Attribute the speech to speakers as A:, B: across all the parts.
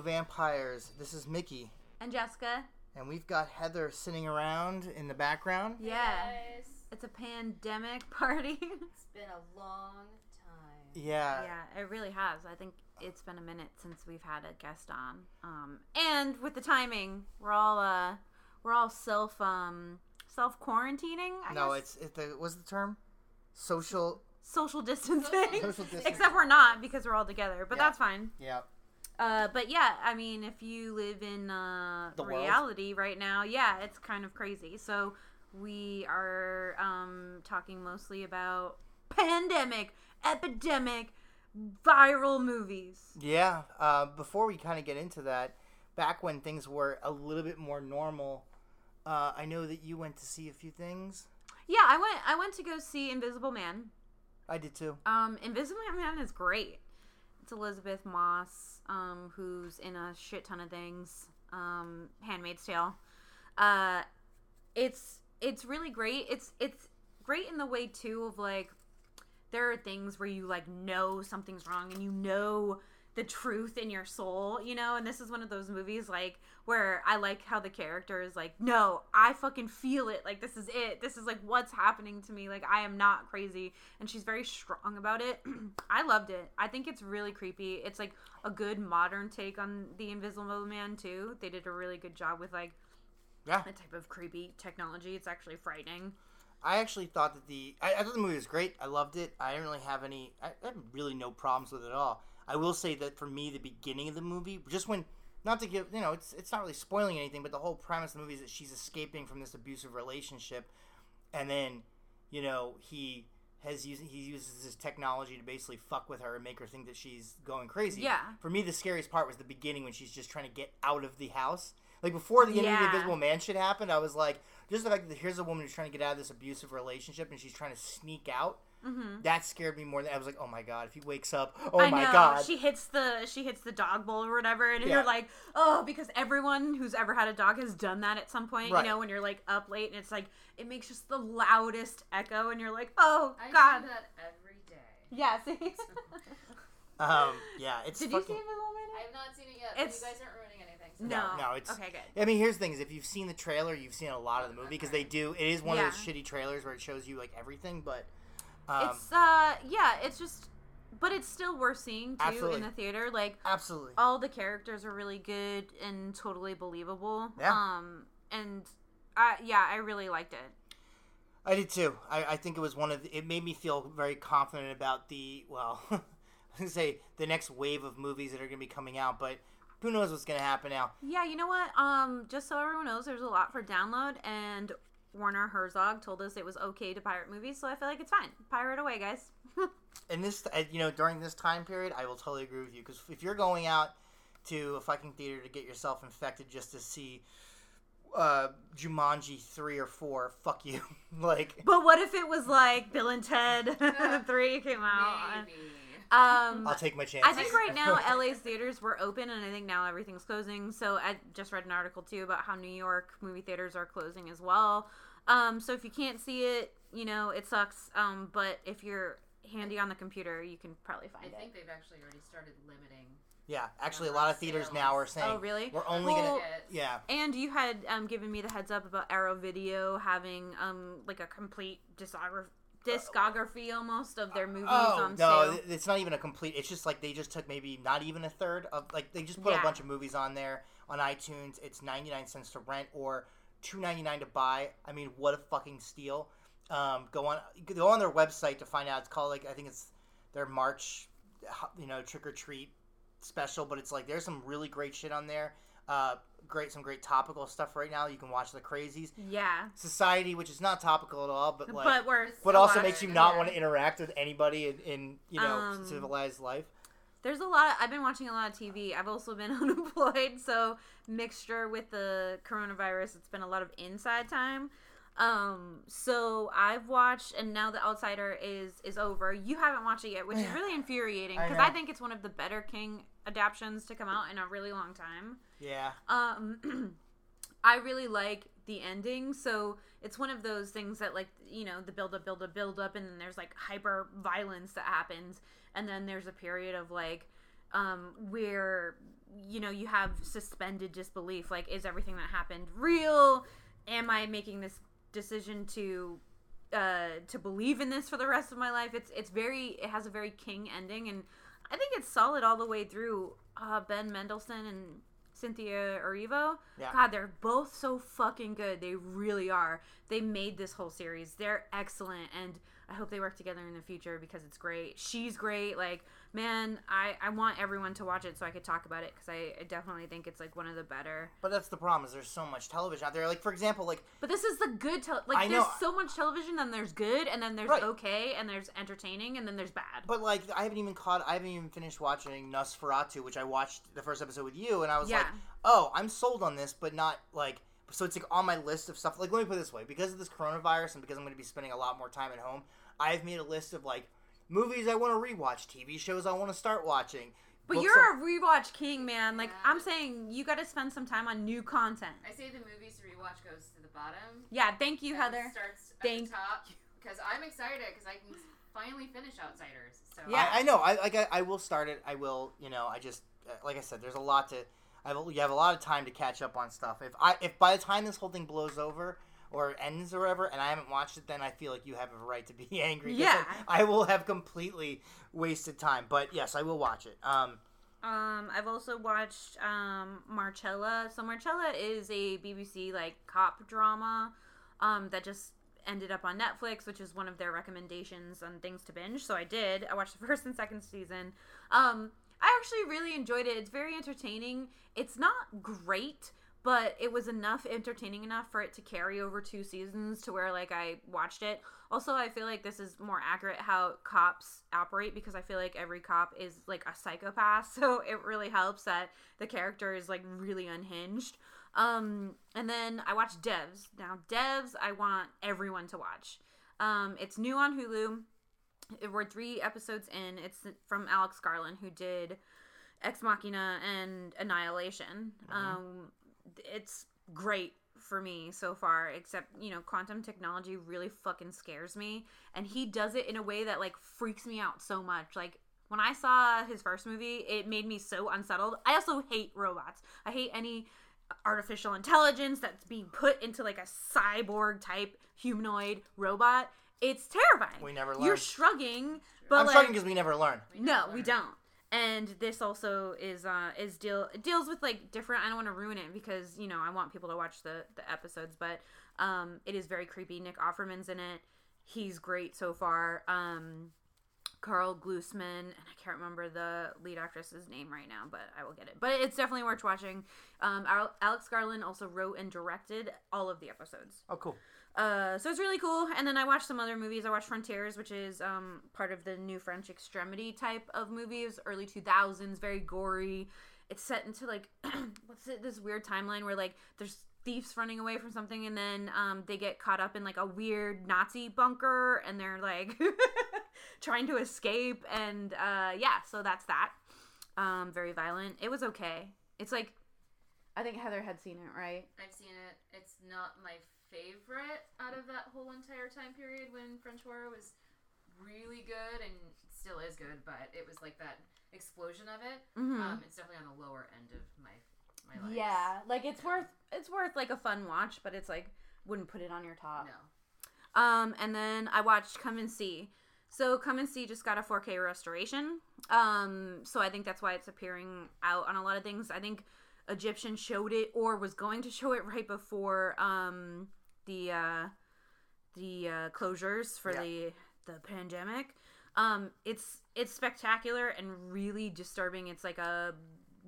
A: Vampires. This is Mickey,
B: And Jessica.
A: and we've got Heather sitting around in the background.
B: Yeah.
C: Guys,
B: It's a pandemic party.
C: it's been a long time.
A: Yeah.
B: yeah, it really has. I think it's been a minute since we've had a guest on. Um, and with the timing, we're all uh, we're all self um self quarantining.
A: No,
B: guess?
A: it's it, the what's the term? Social.
B: social distancing.
A: Social distancing.
B: Except we're not because we're all together, but
A: Yeah.
B: that's fine.
A: Yeah.
B: Uh, but yeah, I mean, if you live in uh, reality right now, yeah, it's kind of crazy. So we are um, talking mostly about pandemic, epidemic, viral movies.
A: Yeah. Uh, before we kind of get into that, back when things were a little bit more normal, uh, I know that you went to see a few things.
B: Yeah, I went. I went to go see Invisible Man.
A: I did too.
B: Um, Invisible Man is great. It's Elisabeth Moss, um, who's in a shit ton of things. Um, Handmaid's Tale. Uh, it's it's really great. It's it's great in the way too of like there are things where you like know something's wrong and you know the truth in your soul, you know, and this is one of those movies like where I like how the character is like, no, I fucking feel it. Like this is it. This is like what's happening to me. Like I am not crazy, and she's very strong about it. I loved it. I think it's really creepy. It's like a good modern take on the Invisible Man too. They did a really good job with like
A: Yeah.
B: a type of creepy technology. It's actually frightening.
A: I actually thought that the I, I thought the movie was great. I loved it. I didn't really have any. I, I had really no problems with it at all. I will say that for me, the beginning of the movie, just when, not to give you know, it's it's not really spoiling anything, but the whole premise of the movie is that she's escaping from this abusive relationship, and then, you know, he has used he uses this technology to basically fuck with her and make her think that she's going crazy.
B: Yeah.
A: For me, the scariest part was the beginning when she's just trying to get out of the house. Like before the end of the Invisible Man shit happened, I was like, just the fact that here's a woman who's trying to get out of this abusive relationship and she's trying to sneak out.
B: Mm-hmm.
A: That scared me more than I was like, oh my god, if he wakes up, oh
B: I
A: my
B: know.
A: god.
B: She hits the she hits the dog bowl or whatever, and
A: Yeah.
B: you're like, oh, because everyone who's ever had a dog has done that at some point.
A: Right.
B: You know, when you're like up late and it's like it makes just the loudest echo, and you're like, oh
C: I
B: god.
C: do that every day.
B: Yeah. See.
A: um, yeah, it's
B: Did you see
A: fucking.
B: Invisible Man?
C: I have not seen it yet.
B: It's-
C: but you guys aren't ruining anything. So
B: No.
A: No, it's-
B: okay. Good.
A: I mean, here's the thing: is if you've seen the trailer, you've seen a lot of the movie because they do. It is one
B: Yeah.
A: of those shitty trailers where it shows you like everything, but um,
B: it's uh yeah, it's just, but it's still worth seeing too
A: Absolutely.
B: in the theater. Like
A: absolutely.
B: all the characters are really good and totally believable.
A: Yeah.
B: Um and I yeah, I really liked it.
A: I did too. I, I think it was one of the, it made me feel very confident about the well, I was gonna say the next wave of movies that are gonna be coming out, but who knows what's gonna happen now?
B: Yeah, you know what? Um, just so everyone knows, there's a lot for download, and Werner Herzog told us it was okay to pirate movies, so I feel like it's fine. Pirate away, guys.
A: And this, uh, you know, during this time period, I will totally agree with you because if you're going out to a fucking theater to get yourself infected just to see uh, Jumanji three or four, fuck you. like,
B: but what if it was like Bill and Ted Three came out?
C: maybe.
B: Um,
A: I'll take my chance.
B: I think right now LA's theaters were open, and I think now everything's closing. So I just read an article too about how New York movie theaters are closing as well. Um, so if you can't see it, you know it sucks. Um, but if you're handy on the computer, you can probably
C: I
B: find it.
C: I think they've actually already started limiting.
A: yeah, actually, a lot of theaters now are saying,
B: Oh, really?
A: We're only
B: Well-
A: gonna, yeah,
B: And you had um, given me the heads up about Arrow Video having um, like a complete discography, discography almost of their movies
A: Oh
B: on
A: no,
B: sale.
A: th- it's not even a complete. It's just like they just took maybe not even a third of like they just put
B: Yeah.
A: a bunch of movies on there on iTunes. It's ninety nine cents to rent or two ninety nine to buy. I mean, what a fucking steal! Um, go on, go on their website to find out. It's called like I think it's their March, you know, trick or treat special. But it's like there's some really great shit on there. Uh, great, some great topical stuff right now. You can watch the crazies.
B: yeah,
A: Society, which is not topical at all, but like
B: but
A: but also makes you not
B: yeah.
A: want to interact with anybody in, in you know
B: Um,
A: civilized life.
B: There's a lot. I've been watching a lot of TV. I've also been unemployed, so mixture with the coronavirus, it's been a lot of inside time. Um, so I've watched, and now the Outsider is is over. You haven't watched it yet, which is really infuriating because
A: know.
B: I, think it's one of the better King adaptions to come out in a really long time.
A: Yeah,
B: Um, I really like the ending. So it's one of those things that, like, you know, the build up, build up, build up, and then there's like hyper violence that happens, and then there's a period of like um, where you know you have suspended disbelief. Like, is everything that happened real? Am I making this decision to uh, to believe in this for the rest of my life? It's it's very it has a very King ending, and I think it's solid all the way through. Uh, ben Mendelsohn and Cynthia Erivo.
A: Yeah.
B: God, they're both so fucking good. They really are. They made this whole series. They're excellent, and I hope they work together in the future because it's great. She's great. Like, man, I I want everyone to watch it so I could talk about it because I, I definitely think it's like one of the better.
A: But that's the problem is there's so much television out there. Like for example, like
B: But this is the good tel- like
A: I
B: there's
A: know.
B: so much television then there's good and then there's
A: Right.
B: okay and there's entertaining and then there's bad.
A: But like, I haven't even caught. I haven't even finished watching NOS4A2, which I watched the first episode with you, and I was
B: Yeah.
A: like, "Oh, I'm sold on this," but not like. So it's like on my list of stuff. Like, let me put it this way: because of this coronavirus, and because I'm going to be spending a lot more time at home, I've made a list of like movies I want to rewatch, TV shows I want to start watching.
B: But you're a rewatch king, man. Like
C: Yeah.
B: I'm saying, you got to spend some time on new content.
C: I say the movies to rewatch goes to the bottom.
B: Yeah, thank you, Heather.
C: Starts at
B: Thank
C: the top because I'm excited because I can finally finish Outsiders. So
B: Yeah.
A: I, I know. I like. I, I will start it. I will. You know. I just uh, like I said. There's a lot to. I have, you have a lot of time to catch up on stuff. If I if by the time this whole thing blows over or ends or whatever, and I haven't watched it, then I feel like you have a right to be angry.
B: Yeah.
A: I will have completely wasted time. But yes, I will watch it. Um.
B: Um, I've also watched um Marcella. So Marcella is a BBC like cop drama, um, that just ended up on Netflix, which is one of their recommendations on things to binge. So I did. I watched the first and second season. Um, I actually really enjoyed it. It's very entertaining. It's not great, but it was enough entertaining enough for it to carry over two seasons to where like I watched it. Also, I feel like this is more accurate how cops operate because I feel like every cop is like a psychopath, so it really helps that the character is like really unhinged. Um, and then I watched Devs. Now, Devs, I want everyone to watch. Um, it's new on Hulu. It- We're three episodes in. It's from Alex Garland, who did Ex Machina and Annihilation. Um, it's great for me so far, except, you know, quantum technology really fucking scares me. And he does it in a way that, like, freaks me out so much. Like, when I saw his first movie, it made me so unsettled. I also hate robots. I hate any artificial intelligence that's being put into like a cyborg type humanoid robot. It's terrifying.
A: We never learn.
B: You're shrugging, but
A: I'm
B: like,
A: struggling because we never learn.
B: no, we don't. And this also is uh is deal it deals with like different. I don't want to ruin it because you know I want people to watch the the episodes, but um it is very creepy. Nick Offerman's in it. He's great so far. Um Karl Glusman, and I can't remember the lead actress's name right now, but I will get it. But it's definitely worth watching. Um, Alex Garland also wrote and directed all of the episodes.
A: Oh, cool.
B: Uh, so it's really cool. And then I watched some other movies. I watched Frontiers, which is um, part of the new French Extremity type of movies, early 2000s, very gory. It's set into like, what's it, this weird timeline where like there's thieves running away from something and then um, they get caught up in like a weird Nazi bunker and they're like trying to escape. And uh, yeah, so that's that. Um, very violent. It was okay. It's like, I think Heather had seen it, right?
C: I've seen it. It's not my favorite out of that whole entire time period when French horror was really good and still is good, but it was like that explosion of it.
B: Mm-hmm.
C: Um, it's definitely on the lower end of my my likes.
B: Yeah, like it's worth it's worth like a fun watch, but it's like wouldn't put it on your top.
C: No.
B: Um, and then I watched Come and See. So Come and See just got a 4K restoration. Um, so I think that's why it's appearing out on a lot of things. I think Egyptian showed it or was going to show it right before um the uh the uh closures for
A: Yeah.
B: the the pandemic. Um, it's it's spectacular and really disturbing. It's like a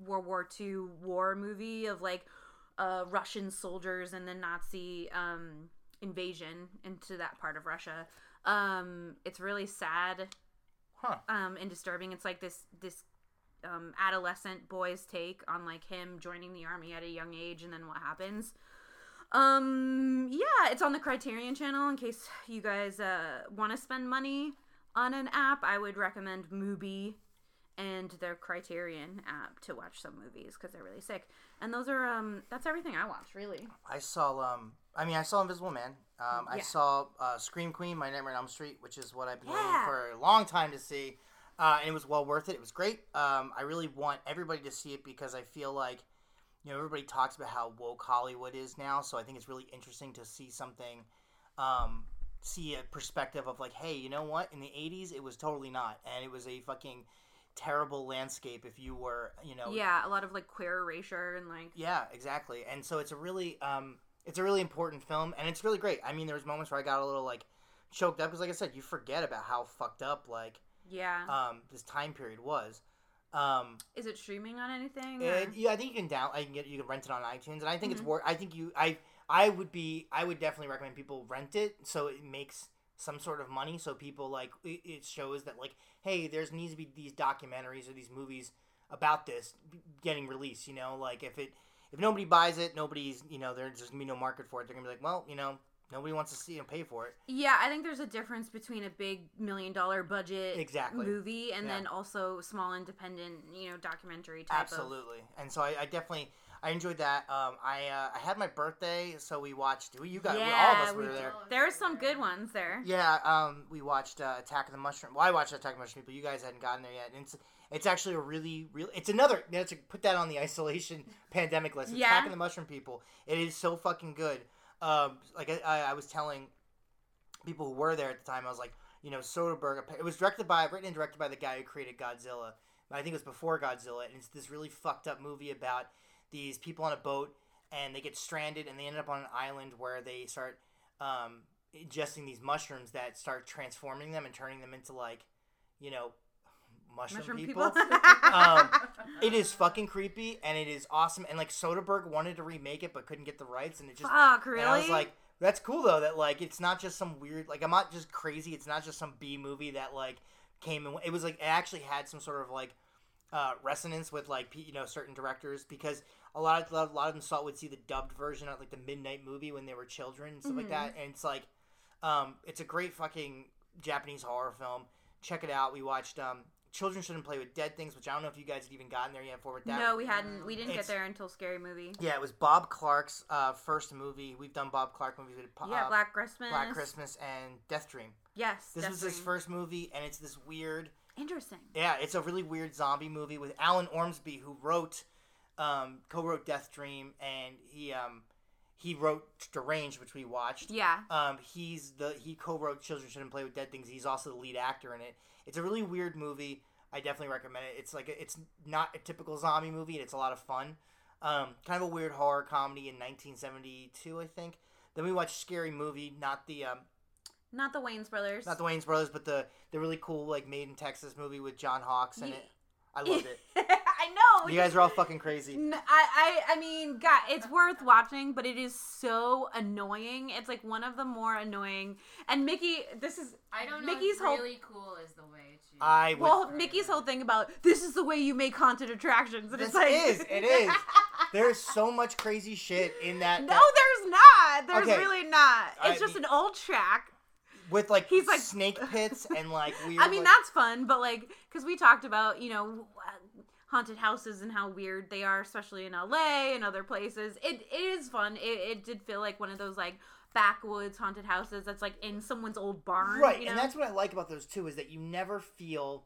B: World War II war movie of like uh, Russian soldiers and the Nazi um, invasion into that part of Russia. Um, it's really sad
A: Huh.
B: um, and disturbing. It's like this this um, adolescent boy's take on like him joining the army at a young age and then what happens. Um, yeah, it's on the Criterion channel. In case you guys uh, want to spend money on an app, I would recommend Mubi and their Criterion app to watch some movies because they're really sick. And those are um, that's everything I watch really.
A: I saw um I mean I saw Invisible Man. Um I
B: Yeah.
A: saw uh, Scream Queen, My Nightmare on Elm Street, which is what I've been waiting for a long time to see. uh, and it was well worth it. It was great. Um, I really want everybody to see it because I feel like you know everybody talks about how woke Hollywood is now, so I think it's really interesting to see something, um, see a perspective of like, hey, you know what? In the '80s, it was totally not, and it was a fucking terrible landscape if you were, you know,
B: Yeah, a lot of like queer erasure and like
A: yeah, exactly. And so it's a really um it's a really important film and it's really great. I mean, there's moments where I got a little like choked up because like I said, you forget about how fucked up like
B: yeah.
A: um this time period was. Um
B: Is it streaming on anything?
A: and, yeah, I think you can down I can get you can rent it on iTunes and I think
B: Mhm.
A: it's worth I think you I I would be I would definitely recommend people rent it so it makes some sort of money so people like it, it shows that like hey there's needs to be these documentaries or these movies about this getting released you know like if it if nobody buys it nobody's you know there's just gonna be no market for it they're gonna be like well you know nobody wants to see and pay for it
B: Yeah, I think there's a difference between a big million dollar budget
A: Exactly.
B: movie and
A: Yeah.
B: then also small independent, you know, documentary type
A: absolutely and so I, I definitely I enjoyed that um I uh, I had my birthday so we watched you got all of
B: Yeah,
A: us were
B: we
A: there
B: of. There's some good ones there.
A: Yeah, um, we watched uh, Attack of the Mushroom. Well, I watched Attack of the Mushroom People. You guys hadn't gotten there yet. And it's it's actually a really, real. It's another. You know, to put that on the isolation pandemic list.
B: Yeah.
A: Attack of the Mushroom People. It is so fucking good. Um, like I, I, was telling people who were there at the time, I was like, you know, Soderbergh. It was directed by, written and directed by the guy who created Godzilla. I think it was before Godzilla, and it's this really fucked up movie about these people on a boat and they get stranded and they end up on an island where they start um, ingesting these mushrooms that start transforming them and turning them into like, you know, mushroom,
B: Mushroom
A: people.
B: people.
A: um, it is fucking creepy and it is awesome. And like Soderbergh wanted to remake it but couldn't get the rights, and it just
B: Fuck, really?
A: I was like, that's cool though. That like it's not just some weird like I'm not just crazy. It's not just some B movie that like came and it was like it actually had some sort of like uh, resonance with like you know certain directors because a lot of a lot of them saw would see the dubbed version of like the midnight movie when they were children and stuff like
B: Mhm.
A: that. And it's like um, it's a great fucking Japanese horror film. Check it out. We watched um, Children Shouldn't Play with Dead Things, which I don't know if you guys had even gotten there yet for with that.
B: no, we hadn't. We didn't get there until Scary Movie.
A: Yeah, it was Bob Clark's uh, first movie. We've done Bob Clark movies with uh,
B: Yeah, Black Christmas.
A: Black Christmas and Death Dream.
B: Yes.
A: This
B: Death
A: was his first movie, and it's this weird.
B: Interesting.
A: Yeah, it's a really weird zombie movie with Alan Ormsby, who wrote, um, co-wrote Death Dream, and he um, he wrote Deranged, which we watched.
B: Yeah.
A: Um, he's the he co-wrote Children Shouldn't Play with Dead Things. He's also the lead actor in it. It's a really weird movie. I definitely recommend it. It's like a, it's not a typical zombie movie. and It's a lot of fun. Um, kind of a weird horror comedy in 1972, I think. Then we watched Scary Movie, not the um,
B: Not the Wayans brothers.
A: not the Wayans Brothers, but the the really cool like Made in Texas movie with John Hawkes in it. I loved it.
B: I.
A: You guys are all fucking crazy.
B: N- I, I, I mean, God, it's worth watching, but it is so annoying. It's like one of the more annoying. And Mickey, this is
C: I don't know.
B: Mickey's whole-
C: really cool is the way to.
A: I would.
B: well, Mickey's whole thing about this is the way you make haunted attractions, and
A: This
B: it's like
A: is, it is. There's so much crazy shit in that.
B: no,
A: that-
B: there's not. There's
A: Okay.
B: really not.
A: I
B: It's just
A: mean-
B: an old track.
A: with like
B: He's like-
A: snake pits and like weird.
B: I mean,
A: like-
B: that's fun, but like, because we talked about, you know, haunted houses and how weird they are, especially in LA and other places. It, it is fun. It, it did feel like one of those like backwoods haunted houses that's like in someone's old barn.
A: right,
B: you know?
A: and that's what I like about those too is that you never feel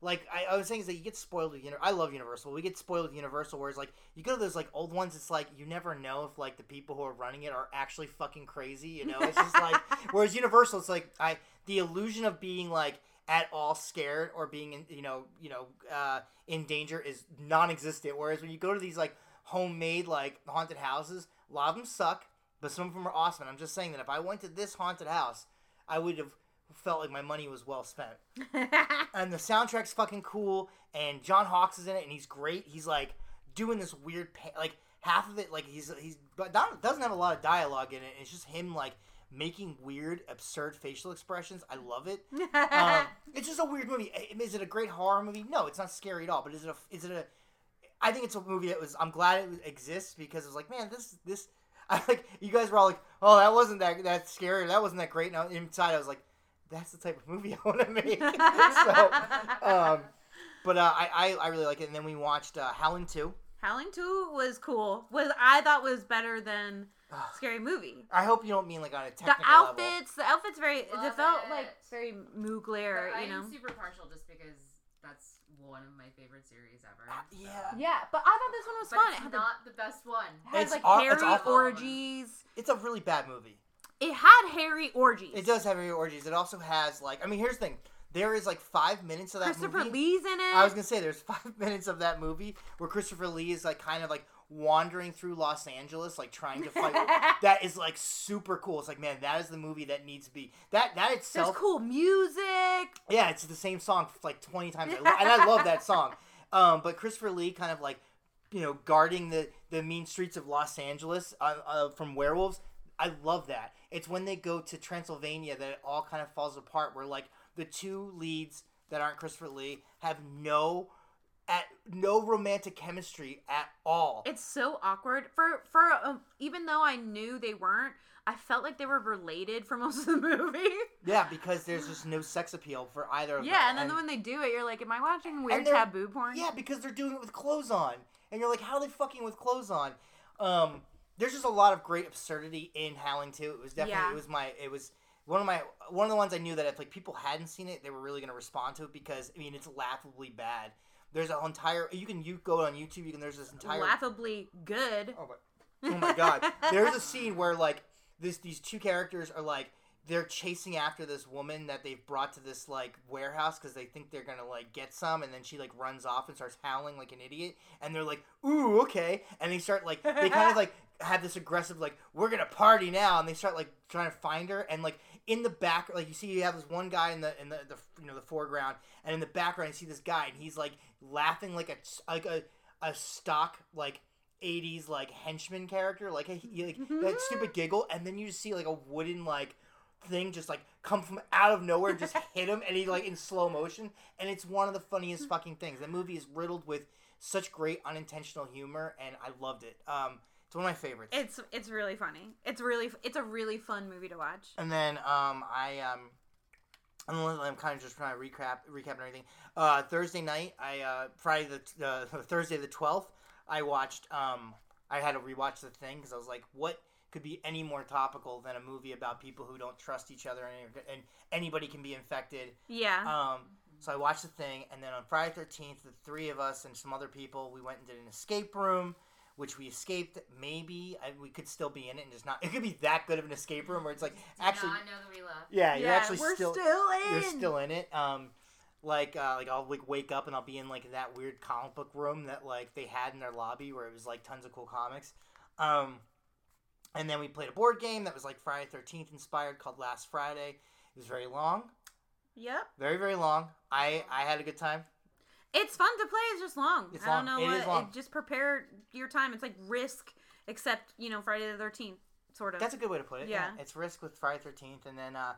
A: like I, I was saying is that you get spoiled with Universal. I love Universal. We get spoiled with Universal, whereas like you go to those like old ones, it's like you never know if like the people who are running it are actually fucking crazy. You know, it's just like whereas Universal, it's like I the illusion of being like at all scared or being in you know you know uh, in danger is non-existent. Whereas when you go to these like homemade like haunted houses, a lot of them suck, but some of them are awesome. And I'm just saying that if I went to this haunted house, I would have felt like my money was well spent. And the soundtrack's fucking cool, and John Hawkes is in it, and he's great. He's like doing this weird, pa- like half of it, like he's he's but doesn't have a lot of dialogue in it. It's just him like making weird, absurd facial expressions. I love it. Um, it's just a weird movie. Is it a great horror movie? No, it's not scary at all. But is it a? Is it a? I think it's a movie that was. I'm glad it exists because it was like, man, this this. I like you guys were all like, oh, that wasn't that that scary. That wasn't that great. Now inside, I was like, that's the type of movie I want to make. so, um, but uh, I, I I really like it. And then we watched uh, Howling Two.
B: Howling 2 was cool. Was I thought was better than Scary Movie.
A: I hope you don't mean like on a
B: The
A: technical level.
B: outfits, the outfits very. It felt
C: it.
B: like very Mugler,
C: But
B: you know.
C: I'm super partial just because that's one of my favorite series ever.
A: Uh,
C: so.
A: yeah.
B: Yeah, but I thought this one was
C: But
B: fun.
C: it's
B: it had, the,
C: not the best one.
B: had
A: It's
B: like
A: aw-
B: hairy
A: it's awful.
B: orgies.
A: It's a really bad movie.
B: It had hairy orgies.
A: It does have hairy orgies. It also has like I mean, here's the thing. There is like five minutes of that
B: Christopher
A: movie.
B: Lee's in it.
A: I was gonna say there's five minutes of that movie where Christopher Lee is like kind of like wandering through Los Angeles, like trying to fight. that is like super cool. It's like man, that is the movie that needs to be that that
B: There's
A: itself.
B: cool music.
A: Yeah, it's the same song like twenty times, and I love that song. Um, but Christopher Lee kind of like you know guarding the the mean streets of Los Angeles uh, uh, from werewolves. I love that. It's when they go to Transylvania that it all kind of falls apart. Where like the two leads that aren't Christopher Lee have no at no romantic chemistry at all.
B: It's so awkward for for um, even though I knew they weren't. I felt like they were related for most of the movie.
A: yeah, because there's just no sex appeal for either of them.
B: yeah, and then when they do it, you're like, "Am I watching weird taboo porn?"
A: Yeah, because they're doing it with clothes on, and you're like, how are they fucking with clothes on? Um, there's just a lot of great absurdity in Howling Two. It was definitely
B: Yeah.
A: it was my it was one of my one of the ones I knew that if like people hadn't seen it, they were really gonna respond to it because I mean it's laughably bad. There's an entire you can you go on YouTube. You can there's this entire
B: laughably good.
A: Oh my, oh my god! There's a scene where like this these two characters are like they're chasing after this woman that they've brought to this like warehouse because they think they're gonna like get some, and then she like runs off and starts howling like an idiot, and they're like, "Ooh, okay," and they start like they kind of like have this aggressive like we're gonna party now, and they start like trying to find her, and like in the back, like you see you have this one guy in the in the, the you know the foreground, and in the background you see this guy, and he's like laughing like a like a a stock like 80s like henchman character like a, like that stupid giggle and then you see like a wooden like thing just like come from out of nowhere and just hit him and he like in slow motion and it's one of the funniest fucking things. The movie is riddled with such great unintentional humor and i loved it. Um it's one of my favorites
B: It's it's really funny. It's really it's a really fun movie to watch.
A: and then um i um I'm, I'm kind of just trying to recap recap and everything. Uh, Thursday night, I uh, Friday the uh, Thursday the twelfth, I watched. Um, I had to rewatch the thing because I was like, what could be any more topical than a movie about people who don't trust each other and, and anybody can be infected.
B: Yeah.
A: Um, so I watched the thing, and then on Friday thirteenth, the three of us and some other people, we went and did an escape room. Which we escaped. Maybe I, we could still be in it and just not. It could be that good of an escape room where it's like
C: Did
A: actually,
C: not know that we left.
A: yeah, you're actually
B: we're
A: still,
B: in.
A: you're still in it. Um, like uh, like I'll like wake up and I'll be in like that weird comic book room that like they had in their lobby where it was like tons of cool comics. Um, and then we played a board game that was like Friday Thirteenth inspired called Last Friday. It was very long,
B: Yep.
A: very very long. I I had a good time.
B: It's fun to play. It's just long.
A: It's
B: I don't
A: long.
B: know
A: It
B: what. It just prepare your time. It's like Risk, except you know Friday the Thirteenth, sort of.
A: That's a good way to put it. Yeah,
B: Yeah.
A: it's Risk with Friday Thirteenth, and then uh,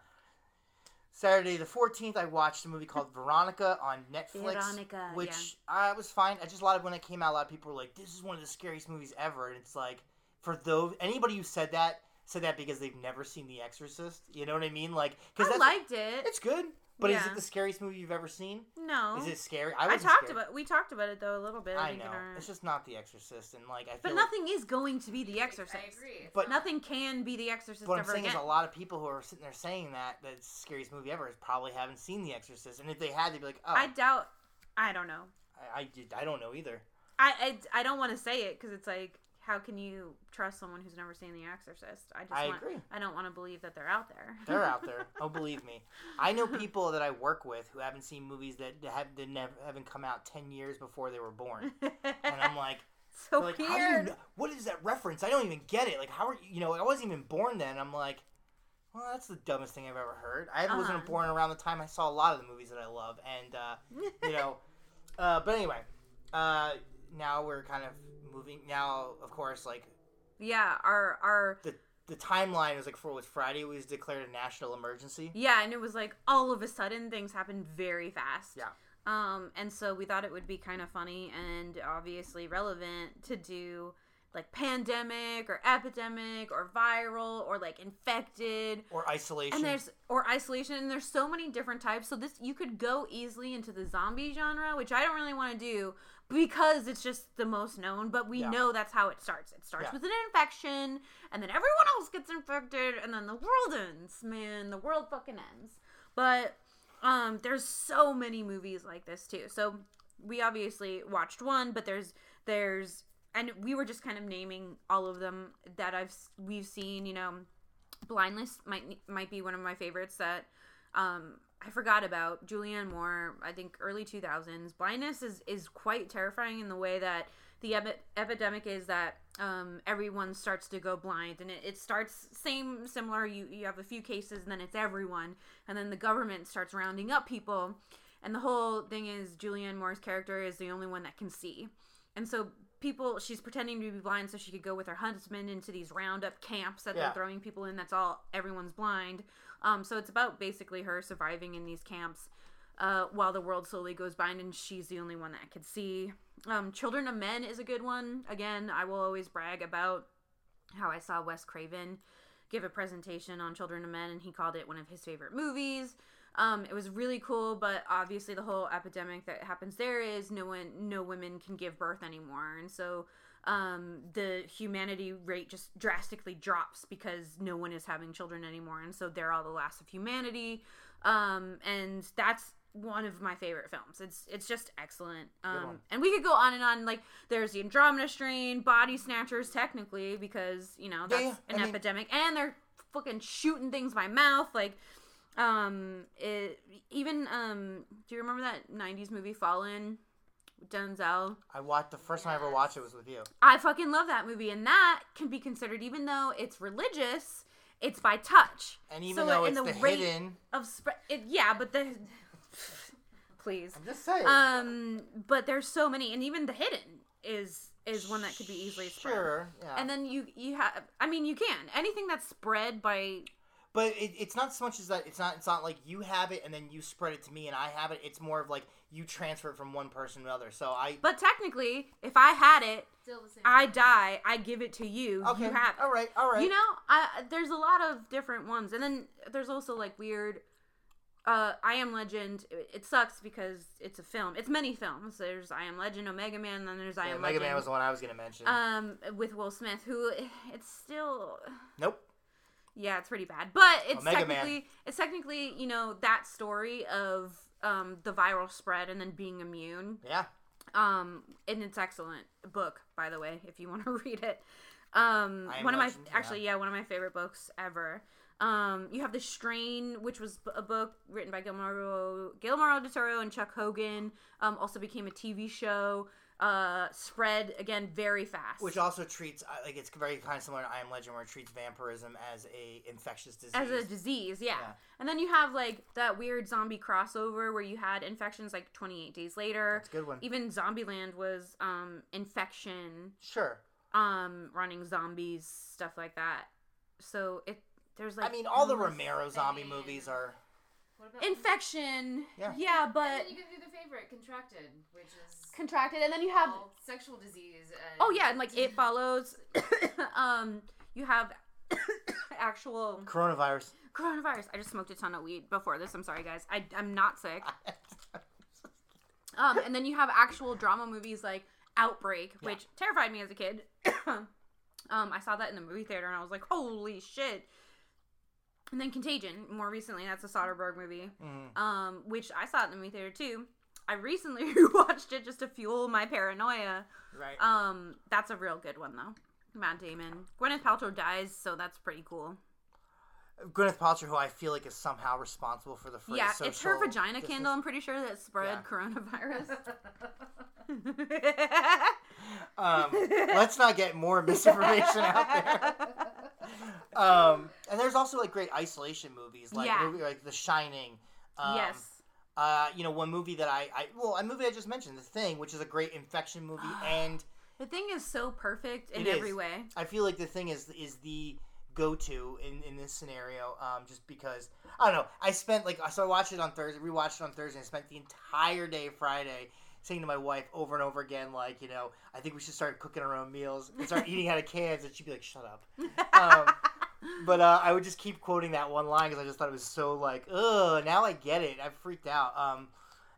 A: Saturday the Fourteenth, I watched a movie called Veronica on Netflix.
B: Veronica,
A: which I was fine. I just a lot of when it came out, a lot of people were like, "This is one of the scariest movies ever," and it's like for those anybody who said that said that because they've never seen The Exorcist. You know what I mean? Like, because
B: I liked it.
A: it's good, but is it the scariest movie you've ever seen?
B: no.
A: Is it scary?
B: I
A: wasn't
B: talked
A: scared.
B: about. We talked about it though a little bit. I,
A: I know.
B: our-
A: It's just not The Exorcist, and like I feel.
B: But
A: like-
B: nothing is going to be The Exorcist.
C: I agree. It's
A: But-
C: not-
B: Nothing can be The Exorcist
A: What I'm
B: ever
A: saying
B: again.
A: is, a lot of people who are sitting there saying that that it's the scariest movie ever is probably haven't seen The Exorcist, and if they had, they'd be like, "Oh,
B: I
A: I,
B: doubt. I don't know.
A: I, did- I don't know either."
B: I I, I don't want to say it because it's like, how can you trust someone who's never seen The Exorcist? I just
A: I
B: want,
A: agree.
B: I don't want to believe that they're out there.
A: They're out there. Oh, believe me. I know people that I work with who haven't seen movies that have that never haven't come out ten years before they were born, and I'm like,
B: so
A: like,
B: weird.
A: how do you know? What is that reference? I don't even get it. Like, how are you? You know, I wasn't even born then. I'm like, well, that's the dumbest thing I've ever heard. I wasn't
B: Uh-huh.
A: born around the time I saw a lot of the movies that I love, and uh, you know, uh, but anyway, uh, now we're kind of moving. Now, of course, like
B: yeah, our our
A: the the timeline was like for was Friday was declared a national emergency.
B: yeah, and it was like all of a sudden things happened very fast.
A: Yeah.
B: Um, and so we thought it would be kind of funny and obviously relevant to do like pandemic or epidemic or viral or like infected
A: Or isolation.
B: and there's or isolation and there's so many different types so this you could go easily into the zombie genre which i don't really want to do because it's just the most known but we
A: Yeah.
B: know that's how it starts it starts
A: Yeah.
B: with an infection and then everyone else gets infected and then the world ends man the world fucking ends but Um, there's so many movies like this too. So we obviously watched one, but there's there's and we were just kind of naming all of them that I've we've seen. You know, Blindness might might be one of my favorites that um I forgot about Julianne Moore. I think early 2000s. Blindness is is quite terrifying in the way that the epi- epidemic is that um, everyone starts to go blind, and it, it starts same similar. You you have a few cases, and then it's everyone, and then the government starts rounding up people, and the whole thing is Julianne Moore's character is the only one that can see, and so people she's pretending to be blind so she could go with her husband into these roundup camps that
A: Yeah.
B: they're throwing people in. That's all everyone's blind. Um, so it's about basically her surviving in these camps uh, while the world slowly goes by, and she's the only one that could see. Um, Children of Men is a good one. Again, I will always brag about how I saw Wes Craven give a presentation on Children of Men, and he called it one of his favorite movies. Um, it was really cool, but obviously the whole epidemic that happens there is no one, no women can give birth anymore, and so um, the humanity rate just drastically drops because no one is having children anymore, and so they're all the last of humanity. Um, and that's one of my favorite films. It's it's just excellent. Um, and we could go on and on. Like there's the Andromeda Strain, Body Snatchers, technically because you know that's
A: yeah,
B: an
A: I mean-
B: epidemic, and they're fucking shooting things by mouth. Like um, it even um, do you remember that '90s movie Fallen? Denzel.
A: I watched the first time I ever watched it was with you.
B: I fucking love that movie, and that can be considered, even though it's religious, it's by touch.
A: And even
B: So
A: though
B: in
A: it's
B: the
A: the,
B: rate-
A: hidden,
B: Of spread, yeah, but the please,
A: I'm just saying.
B: um, but there's so many, and even the hidden is is one that could be easily spread.
A: Sure, yeah.
B: And then you you have, I mean, you can anything that's spread by
A: But it, it's not so much as that. It's not. It's not like you have it and then you spread it to me and I have it. It's more of like you transfer it from one person to another. So I.
B: But technically, if I had it,
C: Still the same.
B: I die. I give it to you.
A: Okay.
B: You have it.
A: All right. All right.
B: You know, I, there's a lot of different ones, and then there's also like weird. Uh, I Am Legend. It, it sucks because it's a film. It's many films. There's I Am Legend, Omega Man, and then there's I Am
A: Mega
B: Legend.
A: Man was the one I was gonna mention.
B: um, with Will Smith, who it's still
A: nope.
B: Yeah, it's pretty bad, but it's
A: Omega Man.
B: technically it's technically you know that story of um the viral spread and then being immune.
A: Yeah.
B: Um, and it's excellent book, by the way, if you want to read it. Um,
A: I
B: one of my
A: Legend, yeah.
B: actually, yeah, one of my favorite books ever. Um, you have The Strain, which was a book written by Guillermo Guillermo del Toro and Chuck Hogan. Um, also became a TV show. Uh, spread again very fast.
A: Which also treats uh, like it's very kind of similar to I Am Legend, where it treats vampirism as a infectious disease.
B: as a disease, yeah.
A: Yeah.
B: And then you have like that weird zombie crossover where you had infections like 28 days later.
A: That's a good one.
B: Even Zombieland was um infection
A: Sure.
B: um running zombies stuff like that so it there's like
A: I mean, all the Romero zombie movies are.
C: What about
B: infection
A: Yeah.
B: yeah
C: And
B: but
C: then you can do the favorite, contracted, which is
B: contracted and then you have
C: all sexual disease. And
B: oh yeah and like it follows um you have actual
A: Coronavirus.
B: coronavirus i just smoked a ton of weed before this i'm sorry guys I, i'm not sick um and then you have actual drama movies like outbreak
A: Yeah.
B: which terrified me as a kid um i saw that in the movie theater and i was like holy shit and then contagion more recently that's a soderbergh movie
A: Mhm.
B: um which i saw in the movie theater too i recently rewatched it just to fuel my paranoia
A: Right.
B: um that's a real good one though matt damon gwyneth paltrow dies so that's pretty cool
A: Gwyneth Paltrow, who I feel like is somehow responsible for the phrase
B: yeah it's her vagina
A: distance-
B: candle i'm pretty sure that spread
A: Yeah.
B: coronavirus
A: Um, let's not get more misinformation out there. Um, and there's also like great isolation movies, like
B: Yeah.
A: movie, like The Shining. Um,
B: yes
A: Uh, you know, one movie that I, I well, a movie I just mentioned, The Thing, which is a great infection movie, and
B: the thing is so perfect in
A: It is.
B: every way
A: I feel like The Thing is is the go-to in, in this scenario, um, just because I don't know. I spent like so I watched it on Thursday, rewatched it on Thursday, and spent the entire day Friday saying to my wife over and over again, like you know, I think we should start cooking our own meals and start eating out of cans, and she'd be like, "Shut up." Um, but uh, I would just keep quoting that one line because I just thought it was so like, ugh. Now I get it. I freaked out. Um,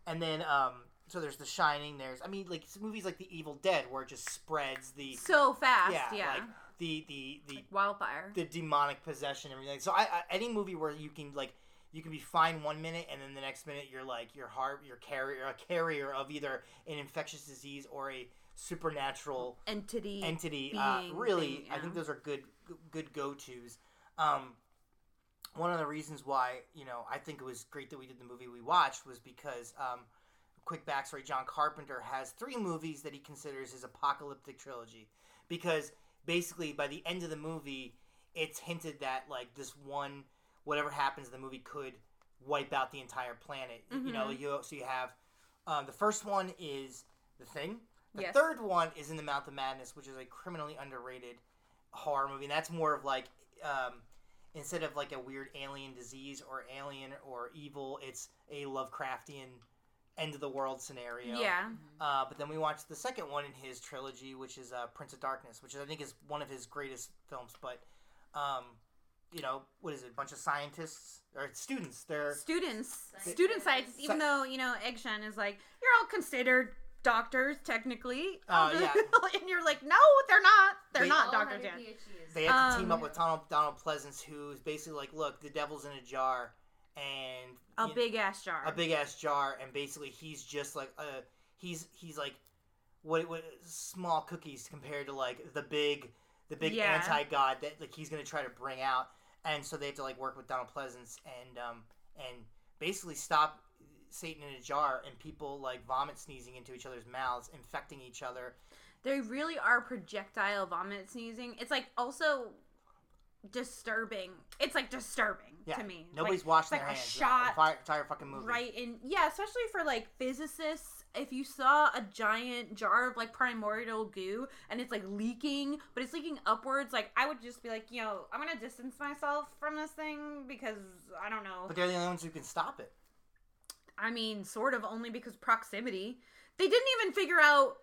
A: and then um, so there's The Shining. There's I mean like movies like The Evil Dead where it just spreads the
B: so fast
A: yeah,
B: yeah,
A: like the the the
B: wildfire
A: the demonic possession everything. So I, I any movie where you can like you can be fine one minute and then the next minute you're like your heart you're carrier a carrier of either an infectious disease or a supernatural
B: Entity.
A: entity. Uh, really,
B: thing,
A: I think those are good good go tos. Um, one of the reasons why you know I think it was great that we did the movie we watched was because um, quick backstory: John Carpenter has three movies that he considers his apocalyptic trilogy because basically by the end of the movie, it's hinted that like this one whatever happens in the movie could wipe out the entire planet. You know,
B: Mhm.
A: you so you have um, the first one is the thing. The
B: Yes.
A: third one is in the Mouth of Madness, which is a criminally underrated horror movie. And that's more of like um, instead of like a weird alien disease or alien or evil, it's a Lovecraftian end of the world scenario.
B: Yeah.
A: Uh, but then we watched the second one in his trilogy, which is uh, Prince of Darkness, which I think is one of his greatest films. But um, you know, what is it? A bunch of scientists or students? They're
B: Students.
C: Scientists.
B: Student scientists, even
A: Sci-
B: though, you know, Egg Shen is like, you're all considered doctors, technically.
A: Oh, yeah.
B: and you're like, no, they're not. They're
A: They-
B: not
C: All
B: doctors
C: have
B: yet.
A: They have to
B: Um,
A: team up with Donald Donald Pleasence, who's basically like, look, the devil's in a jar, and
B: A
A: you-
B: big ass jar.
A: a big ass jar, and basically he's just like uh he's he's like what what small cookies compared to like the big the big
B: Yeah.
A: anti god that like he's gonna try to bring out, and so they have to like work with Donald Pleasence and um and basically stop Satan in a jar and people like vomit sneezing into each other's mouths, infecting each other.
B: They really are projectile vomit sneezing. It's like also disturbing. It's like disturbing
A: Yeah,
B: to me.
A: Nobody's
B: like,
A: washing
B: like
A: their hands.
B: shot
A: the entire, entire fucking movie.
B: right in yeah, especially for like physicists. If you saw a giant jar of like primordial goo and it's like leaking, but it's leaking upwards, like I would just be like, you know, I'm gonna distance myself from this thing because I don't know.
A: But they're the only ones who can stop it.
B: I mean, sort of only because proximity. They didn't even figure out.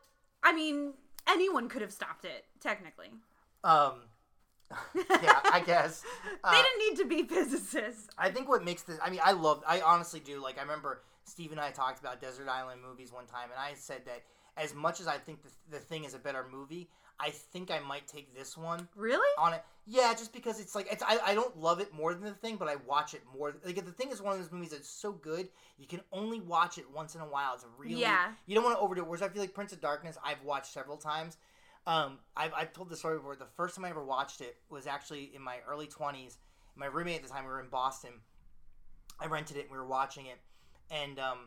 B: I mean, anyone could have stopped it technically.
A: Um, yeah, I guess. Uh,
B: they didn't need to be physicists.
A: I think what makes this. I mean, I love. I honestly do. Like, I remember Steve and I talked about Desert Island movies one time, and I said that as much as I think the, the thing is a better movie, I think I might take this one
B: Really?
A: on it. Yeah, just because it's like it's. I, I don't love it more than the thing, but I watch it more. Like the thing is one of those movies that's so good you can only watch it once in a while. It's a really
B: Yeah.
A: You don't want to overdo it. Whereas I feel like Prince of Darkness, I've watched several times. Um, I've, I've told the story before. The first time I ever watched it was actually in my early twenties. My roommate at the time, we were in Boston. I rented it and we were watching it, and um,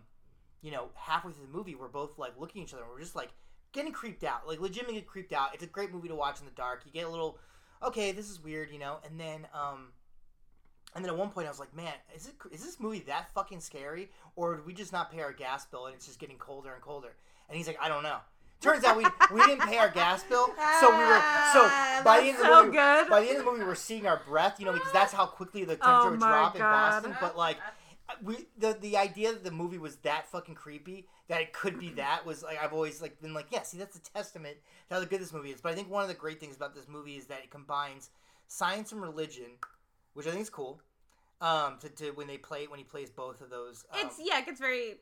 A: you know, halfway through the movie, we're both like looking at each other. and We're just like getting creeped out, like legitimately creeped out. It's a great movie to watch in the dark. You get a little, okay, this is weird, you know, and then um, and then at one point I was like, man, is it is this movie that fucking scary, or did we just not pay our gas bill and it's just getting colder and colder? And he's like, I don't know. Turns out we we didn't pay our gas bill, so we were so
B: Ah,
A: by the end of the
B: so
A: movie,
B: good.
A: by the end of the movie, we were seeing our breath, you know, because that's how quickly the temperature
B: Oh
A: would drop in Boston. But like, we the the idea that the movie was that fucking creepy that it could be that was like I've always like been like yeah see that's a testament to how good this movie is. But I think one of the great things about this movie is that it combines science and religion, which I think is cool. Um, to, to when they play when he plays both of those, um,
B: It's yeah, it gets very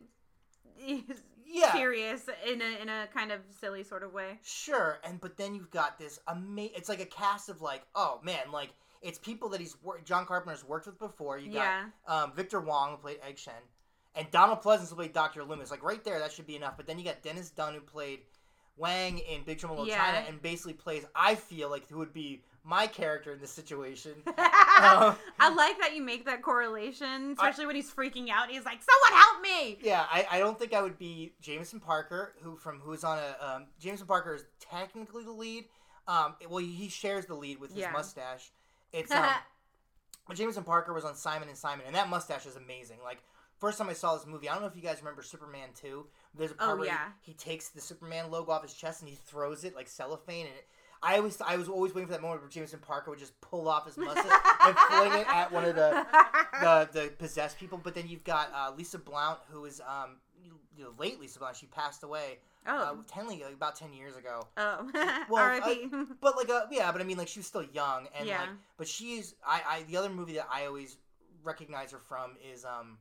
A: yeah
B: serious in a in a kind of silly sort of way.
A: Sure, and but then you've got this amazing. It's like a cast of like, oh man, like it's people that he's worked. John Carpenter's worked with before. You got
B: Yeah.
A: um, Victor Wong who played Egg Shen, and Donald Pleasence who played Doctor Loomis. Like right there, that should be enough. But then you got Dennis Dun who played Wang in Big Trouble in
B: Yeah.
A: China, and basically plays. I feel like who would be my character in this situation. Um,
B: I like that you make that correlation, especially when he's freaking out. He's like, "Someone help me!"
A: Yeah, I, I don't think I would be Jameson Parker, who from who's on a um, Jameson Parker is technically the lead. Um, well, he shares the lead with his
B: Yeah.
A: mustache. It's um, but Jameson Parker was on Simon and Simon, and that mustache is amazing. Like first time I saw this movie, I don't know if you guys remember Superman two. There's a part
B: Oh,
A: where he- he, takes the Superman logo off his chest and he throws it like cellophane, and it, I always I was always waiting for that moment where Jameson Parker would just pull off his mustache and fling it at one of the the the possessed people. But then you've got uh, Lisa Blount, who is um you know, late Lisa Blount. She passed away uh,
B: oh,
A: ten, like, about ten years ago.
B: oh,
A: well,
B: R.I.P.
A: But like, uh, yeah, but I mean, like, she was still young, and
B: Yeah.
A: like, but she's I, I the other movie that I always recognize her from is um,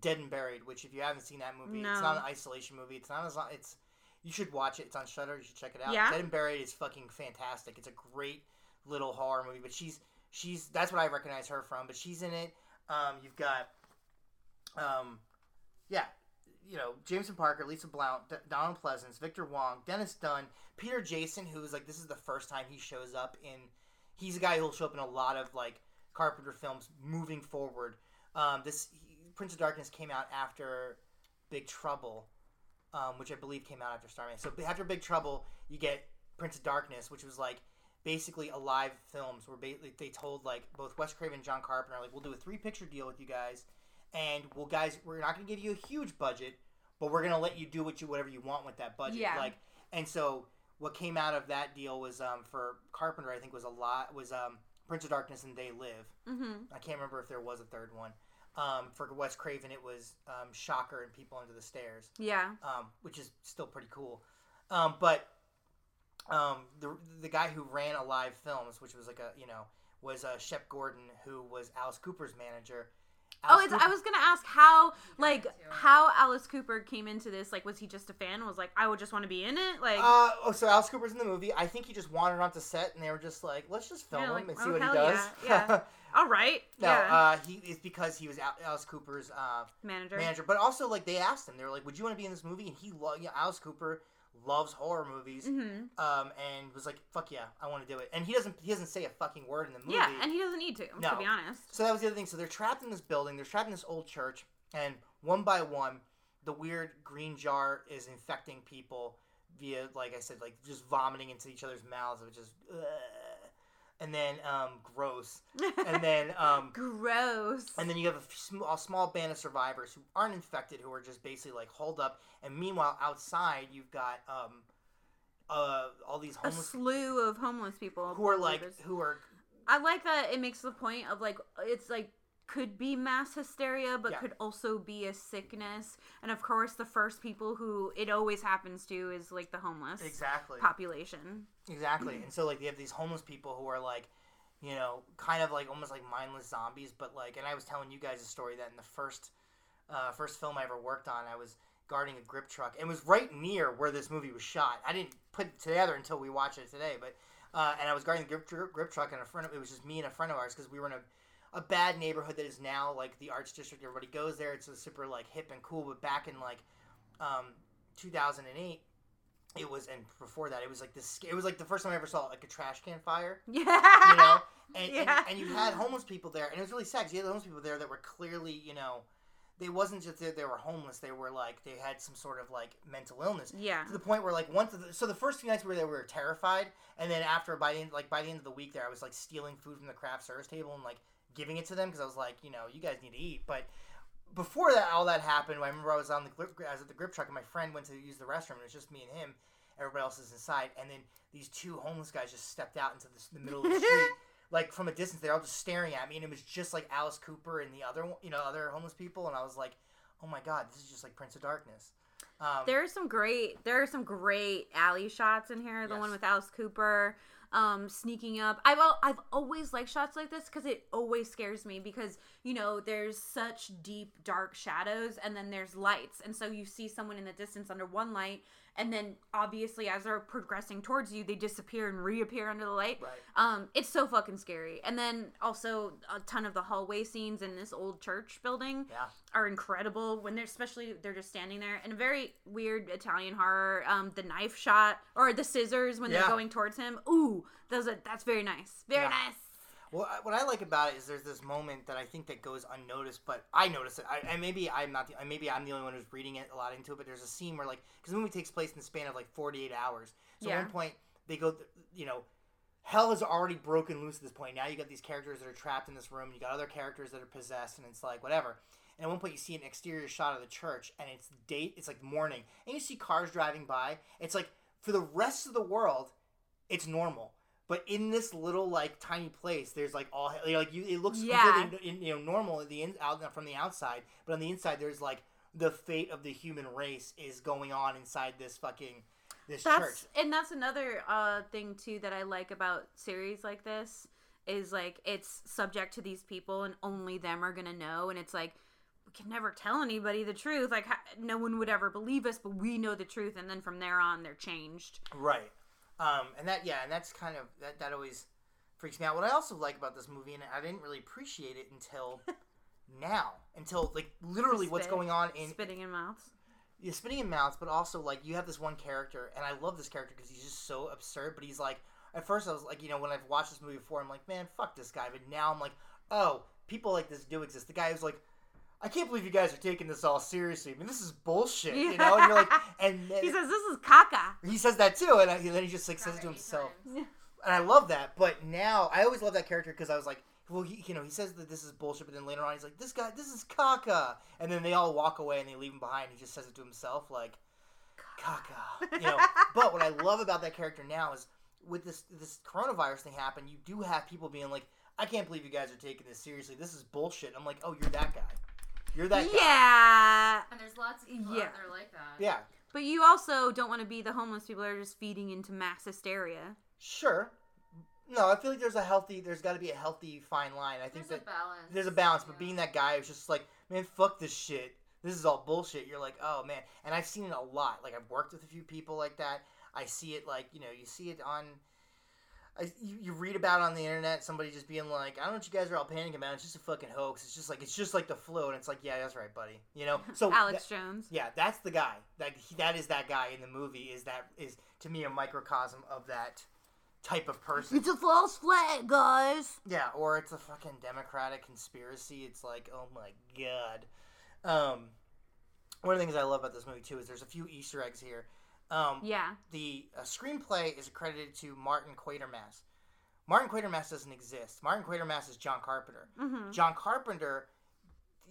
A: Dead and Buried, which if you haven't seen that movie, it's not an isolation movie. It's not as long, it's you should watch it. It's on Shudder. You should check it out.
B: Yeah?
A: Dead and Buried is fucking fantastic. It's a great little horror movie. But she's she's that's what I recognize her from. But she's in it. Um, you've got um, yeah, you know, Jameson Parker, Lisa Blount, D- Donald Pleasence, Victor Wong, Dennis Dun, Peter Jason, who is like this is the first time he shows up in. He's a guy who'll show up in a lot of like Carpenter films moving forward. Um, this he, Prince of Darkness came out after Big Trouble, um, which I believe came out after Starman. So after Big Trouble, you get Prince of Darkness, which was like basically a live films where ba- they told like both Wes Craven and John Carpenter like we'll do a three picture deal with you guys, and we'll guys we're not going to give you a huge budget, but we're going to let you do what you whatever you want with that budget.
B: Yeah.
A: Like and so what came out of that deal was um, for Carpenter I think was a lot was um, Prince of Darkness and They Live.
B: Mm-hmm.
A: I can't remember if there was a third one. Um, for Wes Craven, it was um, Shocker and People Under the Stairs,
B: Yeah.
A: um, which is still pretty cool. Um, but um, the the guy who ran Alive Films, which was like a you know was uh, Shep Gordon, who was Alice Cooper's manager.
B: Oh, it's,
A: Cooper-
B: I was gonna ask how, like, how Alice Cooper came into this. Like, was he just a fan? Was like, I would just want to be in it. Like,
A: Uh, oh, so Alice Cooper's in the movie. I think he just wandered onto set, and they were just like, "Let's just film
B: Yeah,
A: him
B: like,
A: and see
B: oh,
A: what he does."
B: yeah, yeah. all right,
A: no,
B: yeah,
A: uh, he it's because he was Alice Cooper's uh,
B: manager.
A: manager. But also, like, they asked him, they were like, "Would you want to be in this movie?" And he, lo- yeah, Alice Cooper loves horror movies,
B: hmm
A: um, and was like, "Fuck yeah, I want to do it." And he doesn't, he doesn't say a fucking word in the movie.
B: Yeah, and he doesn't need to,
A: No.
B: to be honest.
A: so that was the other thing. So they're trapped in this building. They're trapped in this old church, and one by one, the weird green jar is infecting people via, like I said, like just vomiting into each other's mouths, which is, ugh. And then um, gross, and then. Um,
B: Gross.
A: And then you have a, sm- a small band of survivors who aren't infected, who are just basically like holed up. And meanwhile, outside you've got um, uh, all these
B: a slew of homeless people
A: who are like who are
B: I like that it makes the point of like it's like could be mass hysteria but
A: Yeah.
B: could also be a sickness and of course the first people who it always happens to is like the homeless
A: exactly
B: population
A: exactly. And so like you have these homeless people who are like, you know, kind of like almost like mindless zombies. But like, and I was telling you guys a story that in the first uh, first film I ever worked on, I was guarding a grip truck. It was right near where this movie was shot. I didn't put it together until we watched it today, but uh, and I was guarding the grip, grip, grip truck, and a friend. Of, it was just me and a friend of ours because we were in a a bad neighborhood that is now like the arts district. Everybody goes there. It's super like hip and cool. But back in like um, 2008, it was and before that, it was like this. It was like the first time I ever saw like a trash can fire.
B: yeah
A: You know, and,
B: Yeah.
A: and and you had homeless people there, and it was really sad. you had homeless people there that were clearly you know. They wasn't just that they were homeless; they were like they had some sort of like mental illness
B: yeah
A: to the point where like once the, so the first few nights we were there we were terrified and then after by the end like by the end of the week there I was like stealing food from the craft service table and like giving it to them because I was like you know you guys need to eat. But before that all that happened I remember I was on the grip I was at the grip truck and my friend went to use the restroom and it was just me and him. Everybody else is inside and then these two homeless guys just stepped out into the, the middle of the street like from a distance. They're all just staring at me and it was just like Alice Cooper and the other you know other homeless people and I was like oh my god this is just like Prince of Darkness. Um,
B: There are some great there are some great alley shots in here. The
A: Yes.
B: one with Alice Cooper um sneaking up. I've I've always liked shots like this cuz it always scares me because you know there's such deep dark shadows and then there's lights and so you see someone in the distance under one light and then obviously as they're progressing towards you they disappear and reappear under the light.
A: right
B: Um, it's so fucking scary. And then also a ton of the hallway scenes in this old church building
A: yeah
B: are incredible when they're especially they're just standing there and a very weird Italian horror. Um, the knife shot or the scissors when
A: Yeah.
B: they're going towards him. Ooh, those are that's very nice. Very
A: Yeah.
B: nice.
A: Well, what I like about it is there's this moment that I think that goes unnoticed, but I notice it. I, and maybe I'm not the maybe I'm the only one who's reading it a lot into it. But there's a scene where like because the movie takes place in the span of like 48 hours. So
B: Yeah.
A: at one point they go, you know, hell has already broken loose at this point. Now you got these characters that are trapped in this room. You got other characters that are possessed, and it's like whatever. And at one point you see an exterior shot of the church, and it's date. It's like morning, and you see cars driving by. It's like for the rest of the world, it's normal. But in this little like tiny place, there's like all like you. It looks
B: Yeah.
A: completely you know normal the in, out from the outside, but on the inside, there's like the fate of the human race is going on inside this fucking this
B: That's
A: church.
B: and that's another uh thing too that I like about series like this is like it's subject to these people and only them are gonna know and it's like we can never tell anybody the truth like no one would ever believe us but we know the truth and then from there on they're changed
A: Right. Um, and that yeah, and that's kind of that that always freaks me out. What I also like about this movie, and I didn't really appreciate it until now until like literally what's going on in
B: spitting in mouths.
A: you're spitting in mouths, but also like you have this one character, and I love this character because he's just so absurd. But he's like, at first I was like, you know, when I've watched this movie before, I'm like, man, fuck this guy. But now I'm like, oh, people like this do exist. The guy who's like, I can't believe you guys are taking this all seriously. I mean, this is bullshit, you know. And you're like, and then-
B: He says this is caca.
A: he says that too, and, I, and then he just like says it to himself
C: times.
A: and I love that. But now I always love that character because I was like, well, he, you know, he says that this is bullshit, but then later on he's like, this guy, this is caca, and then they all walk away and they leave him behind. He just says it to himself like, caca, you know. but what I love about that character now is with this this coronavirus thing happen, you do have people being like, I can't believe you guys are taking this seriously. This is bullshit. I'm like, oh, you're that guy. You're that guy.
B: Yeah,
C: And there's lots of people
B: Yeah.
C: out there like that.
A: Yeah,
B: but you also don't want to be the homeless people that are just feeding into mass hysteria.
A: sure. No, I feel like there's a healthy, there's got to be a healthy fine line. I think
C: There's
A: that
C: a balance.
A: there's a balance, but being that guy who's just like, man, fuck this shit. This is all bullshit. You're like, oh man, and I've seen it a lot. Like I've worked with a few people like that. I see it like you know, you see it on. I, you, you read about it on the internet somebody just being like, I don't know what you guys are all panicking about. It's just a fucking hoax. It's just like it's just like the flu, and it's like, yeah, that's right, buddy. You know. So
B: Alex
A: that-
B: Jones.
A: yeah, that's the guy. That he, that is that guy in the movie. Is that is to me a microcosm of that type of person.
B: It's a false flag, guys.
A: Yeah, or it's a fucking Democratic conspiracy. It's like, oh my god. Um, one of the things I love about this movie too is there's a few Easter eggs here. Um,
B: Yeah.
A: The uh, screenplay is accredited to Martin Quatermass. Martin Quatermass doesn't exist. Martin Quatermass is John Carpenter.
B: hmm
A: John Carpenter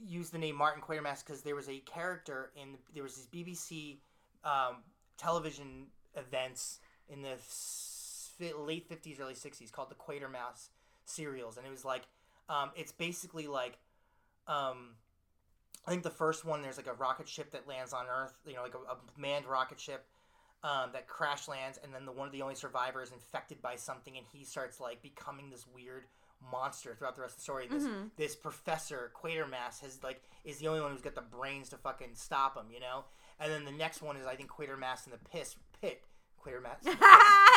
A: used the name Martin Quatermass because there was a character in there was these BBC um, television events in the fi- late fifties, early sixties called the Quatermass serials, and it was like um, it's basically like um, I think the first one there's like a rocket ship that lands on Earth, you know, like a, a manned rocket ship. Um, that crash lands, and then the one of the only survivors infected by something, and he starts like becoming this weird monster throughout the rest of the story. This
B: Mhm.
A: this professor Quatermass has like is the only one who's got the brains to fucking stop him, you know. And then the next one is I think Quatermass in the piss pit. Quatermass. in the pit.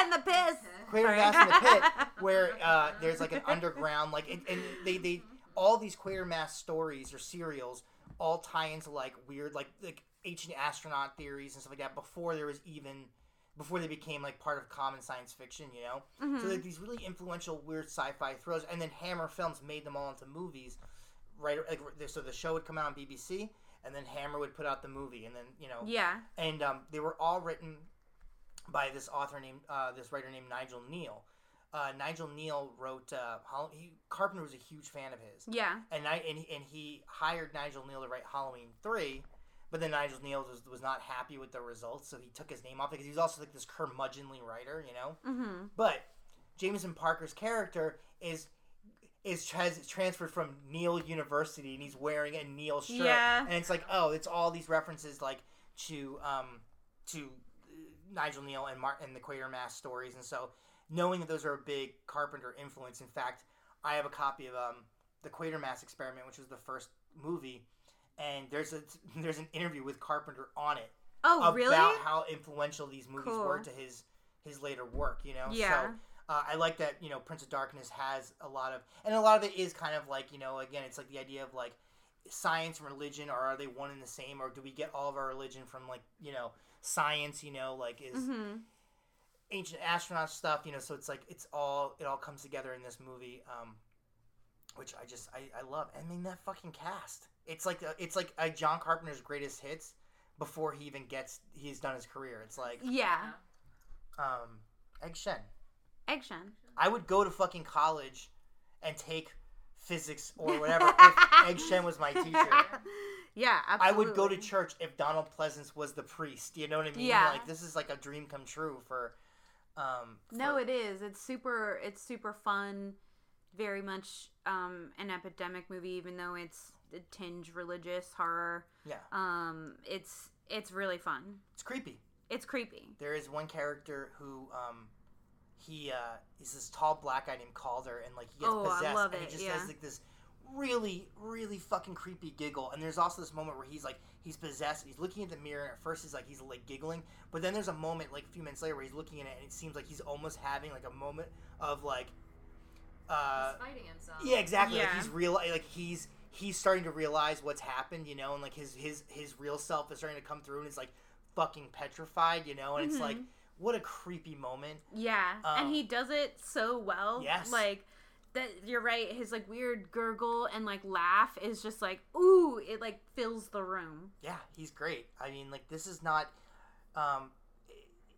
B: and the piss.
A: Quatermass in the pit, where uh, there's like an underground like and, and they they all these Quatermass stories or serials all tie into like weird like like ancient astronaut theories and stuff like that before there was even before they became like part of common science fiction, you know.
B: Mhm.
A: So like these really influential weird sci-fi thrillers, and then Hammer Films made them all into movies. Right, like, so the show would come out on BBC, and then Hammer would put out the movie, and then you know,
B: yeah.
A: and um, they were all written by this author named uh, this writer named Nigel Kneale. Uh, Nigel Kneale wrote. Uh, he, Carpenter was a huge fan of his,
B: Yeah.
A: and I and he, and he hired Nigel Kneale to write Halloween three, but then Nigel Kneale was was not happy with the results, so he took his name off because he was also like this curmudgeonly writer, you know.
B: hmm
A: But Jameson Parker's character is is has transferred from Kneale University, and he's wearing a Kneale shirt,
B: Yeah.
A: and it's like, oh, it's all these references like to um to uh, Nigel Kneale and Martin and the Quatermass stories, and so knowing that those are a big Carpenter influence. In fact, I have a copy of um the Quatermass Experiment, which was the first movie, and there's a there's an interview with Carpenter on it
B: Oh,
A: about
B: really?
A: how influential these movies
B: Cool.
A: were to his his later work. You know,
B: Yeah.
A: So uh, I like that. You know, Prince of Darkness has a lot of, and a lot of it is kind of like you know, again, it's like the idea of like science and religion, or are they one and the same, or do we get all of our religion from like you know science? You know, like is
B: hmm
A: ancient astronaut stuff. You know, so it's like it's all it all comes together in this movie. Um, which I just I, I love. I mean that fucking cast. It's like a, it's like a John Carpenter's greatest hits before he even gets he's done his career. It's like
B: Yeah.
A: um, Egg Shen.
B: Egg Shen.
A: I would go to fucking college and take physics or whatever if Egg Shen was my teacher.
B: yeah, absolutely.
A: I would go to church if Donald Pleasence was the priest. You know what I mean?
B: Yeah.
A: Like this is like a dream come true for. Um,
B: No, it is. It's super. It's super fun. Very much um, an epidemic movie, even though it's a tinge religious horror.
A: yeah,
B: Um, it's it's really fun.
A: it's creepy.
B: It's creepy.
A: There is one character who um, he uh, is this tall black guy named Calder, and like he gets
B: Oh, I
A: possessed, and he just
B: yeah.
A: has like this really, really fucking creepy giggle. And there's also this moment where he's like he's possessed, he's looking at the mirror, and at first he's like he's like giggling, but then there's a moment like a few minutes later where he's looking at it, and it seems like he's almost having like a moment of like. Uh,
C: He's fighting himself.
A: yeah, exactly. Like he's real. Like he's he's starting to realize what's happened, you know, and like his his his real self is starting to come through, and it's like fucking petrified, you know, and it's like what a creepy moment.
B: Yeah,
A: Um,
B: and he does it so well.
A: Yes.
B: like that. You're right. His like weird gurgle and like laugh is just like ooh, it like fills the room.
A: Yeah, he's great. I mean, like this is not. Um,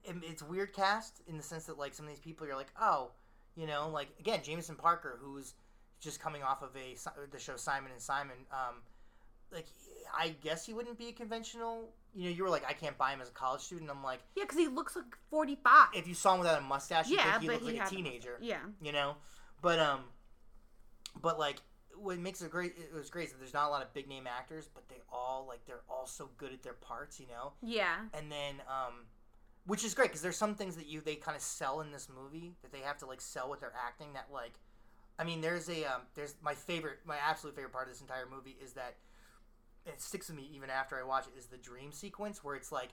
A: it, it's weird cast in the sense that like some of these people you're like, oh, you know, like again, Jameson Parker, who's just coming off of a the show Simon and Simon. Um, like I guess he wouldn't be a conventional. You know, you were like, I can't buy him as a college student. I'm like,
B: Yeah, because he looks like 45.
A: if you saw him without a mustache, you
B: yeah,
A: think he looked
B: he
A: like a teenager.
B: Yeah,
A: You know, but um, but like what makes it great it was great is that there's not a lot of big name actors but they all like they're all so good at their parts you know
B: yeah,
A: and then um which is great because there's some things that you they kind of sell in this movie that they have to like sell with their acting that like i mean there's a um there's my favorite my absolute favorite part of this entire movie is that it sticks with me even after i watch it is the dream sequence where it's like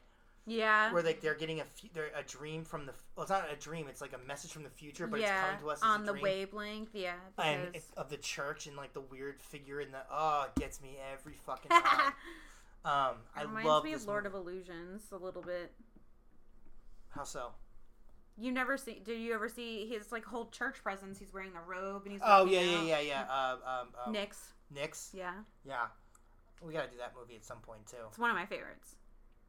B: yeah.
A: where like they're getting a they're a dream from the well it's not a dream it's like a message from the future but it's
B: yeah,
A: coming to us as
B: on
A: a
B: the wavelength. Yeah,
A: and of the church and like the weird figure in the oh it gets me every fucking time um i
B: reminds
A: love
B: me
A: this
B: of Lord
A: movie.
B: of Illusions a little bit.
A: How so
B: You never see? Did you ever see his like whole church presence? He's wearing the robe and he's.
A: oh yeah yeah yeah yeah uh, um, um
B: Nix.
A: Nix.
B: Yeah,
A: yeah we gotta do that movie at some point too
B: it's one of my favorites.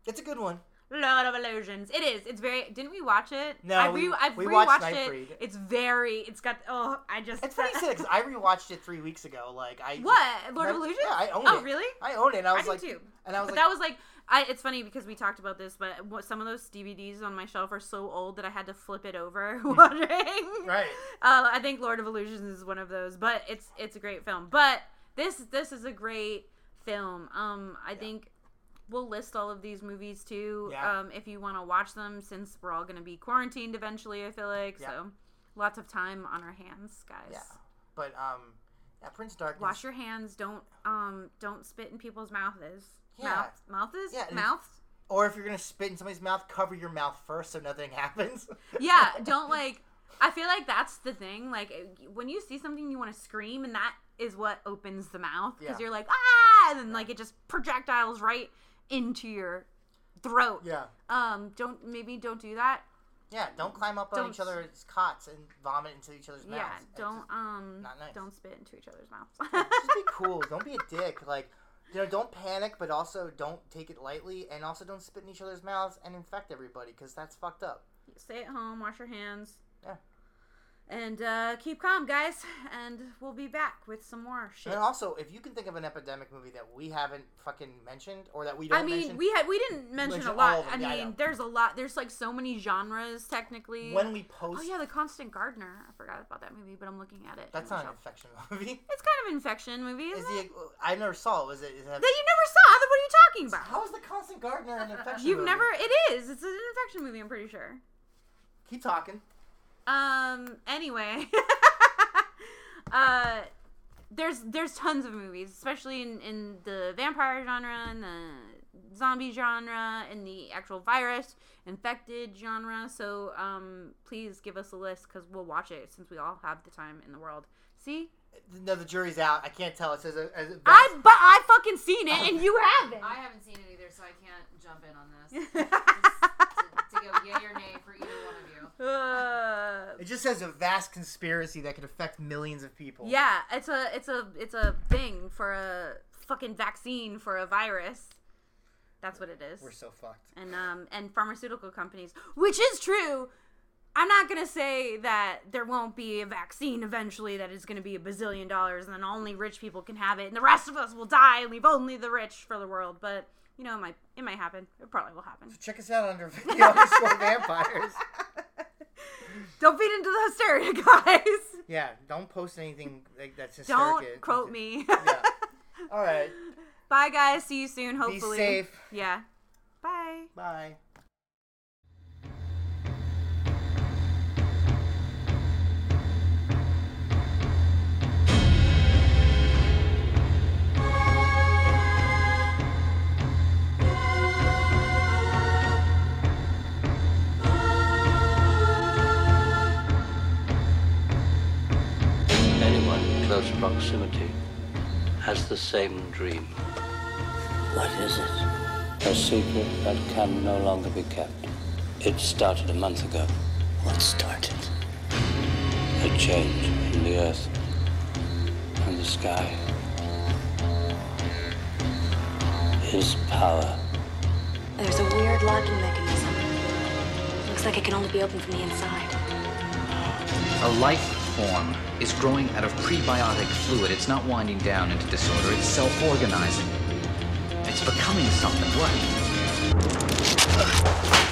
A: it's a good one
B: Lord of Illusions. It is. It's very. Didn't we watch it?
A: No,
B: I
A: we-
B: I've
A: we
B: rewatched
A: watched
B: it.
A: Nightbreed.
B: It's very. It's got. Oh, I just.
A: it's funny because i rewatched it three weeks ago like i
B: What Lord of Illusions?
A: yeah, I own
B: oh,
A: it.
B: Oh, really?
A: i own it and i
B: I,
A: was
B: do
A: like
B: too.
A: and i was
B: But
A: like
B: that was like. I, it's funny because we talked about this, but some of those DVDs on my shelf are so old that I had to flip it over watching.
A: right
B: Uh, I think Lord of Illusions is one of those, but it's it's a great film. But this this is a great film. Um, I think we'll list all of these movies too.
A: Yeah.
B: Um, if you want to watch them, since we're all going to be quarantined eventually. I feel like
A: Yeah.
B: so. Lots of time on our hands, guys.
A: yeah but um yeah prince darkness
B: Wash your hands. Don't um don't spit in people's mouths.
A: Yeah.
B: Mouth, mouths.
A: Yeah, and-
B: Mouths.
A: or if you're gonna spit in somebody's mouth cover your mouth first so nothing happens
B: yeah don't like i feel like that's the thing like when you see something you want to scream and that is what opens the mouth because
A: Yeah.
B: you're like ah and then like it just projectiles right into your throat
A: yeah
B: um don't maybe don't do that
A: Yeah, don't climb up on
B: Don't-
A: each other's cots and vomit into each other's mouths.
B: yeah don't um
A: not nice.
B: don't spit into each other's mouths
A: just be cool. Don't be a dick. Like, you know, don't panic, but also don't take it lightly, and also don't spit in each other's mouths and infect everybody because that's fucked up.
B: stay at home wash your hands. And uh keep calm guys and we'll be back with some more shit
A: And also, if you can think of an epidemic movie that we haven't fucking mentioned or that we don't
B: I mean,
A: mention,
B: we had we didn't mention
A: Mention
B: a lot. I
A: yeah, I
B: mean, there's a lot. There's like so many genres technically.
A: when we post,
B: oh yeah, the Constant Gardener. I forgot about that movie, but I'm looking at it.
A: that's not an infection movie.
B: It's kind of an infection movie.
A: Is
B: it?
A: the I never saw it. Was it? Is it
B: That you never saw. Then What are you talking about?
A: how is the Constant Gardener an infection?
B: You've
A: movie?
B: never. It is. It's an infection movie. I'm pretty sure.
A: keep talking.
B: Um. Anyway. uh. There's there's tons of movies, especially in, in the vampire genre and the zombie genre and the actual virus infected genre. So um, please give us a list because we'll watch it since we all have the time in the world. See,
A: No, the jury's out. I can't tell. It says a, as a
B: I but I fucking seen it and you haven't.
C: I haven't seen it either, so I can't jump in on this. Just to, to go yay or nay for either one of you.
B: Uh,
A: It just says a vast conspiracy that could affect millions of people.
B: yeah, it's a it's a it's a thing for a fucking vaccine for a virus. That's what it is.
A: We're so fucked.
B: and um and pharmaceutical companies, which is true. I'm not gonna say that there won't be a vaccine eventually that is gonna be a bazillion dollars and then only rich people can have it and the rest of us will die and leave only the rich for the world. But you know, it might it might happen. It probably will happen.
A: Check us out under video underscore vampires.
B: Don't feed into the hysteria, guys.
A: Yeah, don't post anything like that's
B: hysterical.
A: Don't
B: quote me.
A: Yeah. All right.
B: Bye, guys. See you soon. Hopefully.
A: Be safe.
B: Yeah. Bye.
A: Bye.
D: Close proximity has the same dream.
E: What is it?
D: A secret that can no longer be kept. It started a month ago.
E: What started?
D: A change in the earth and the sky. His power.
F: There's a weird locking mechanism. Looks like it can only be opened from the inside.
G: A life form is growing out of prebiotic fluid. It's not winding down into disorder, it's self organizing. It's becoming something. What?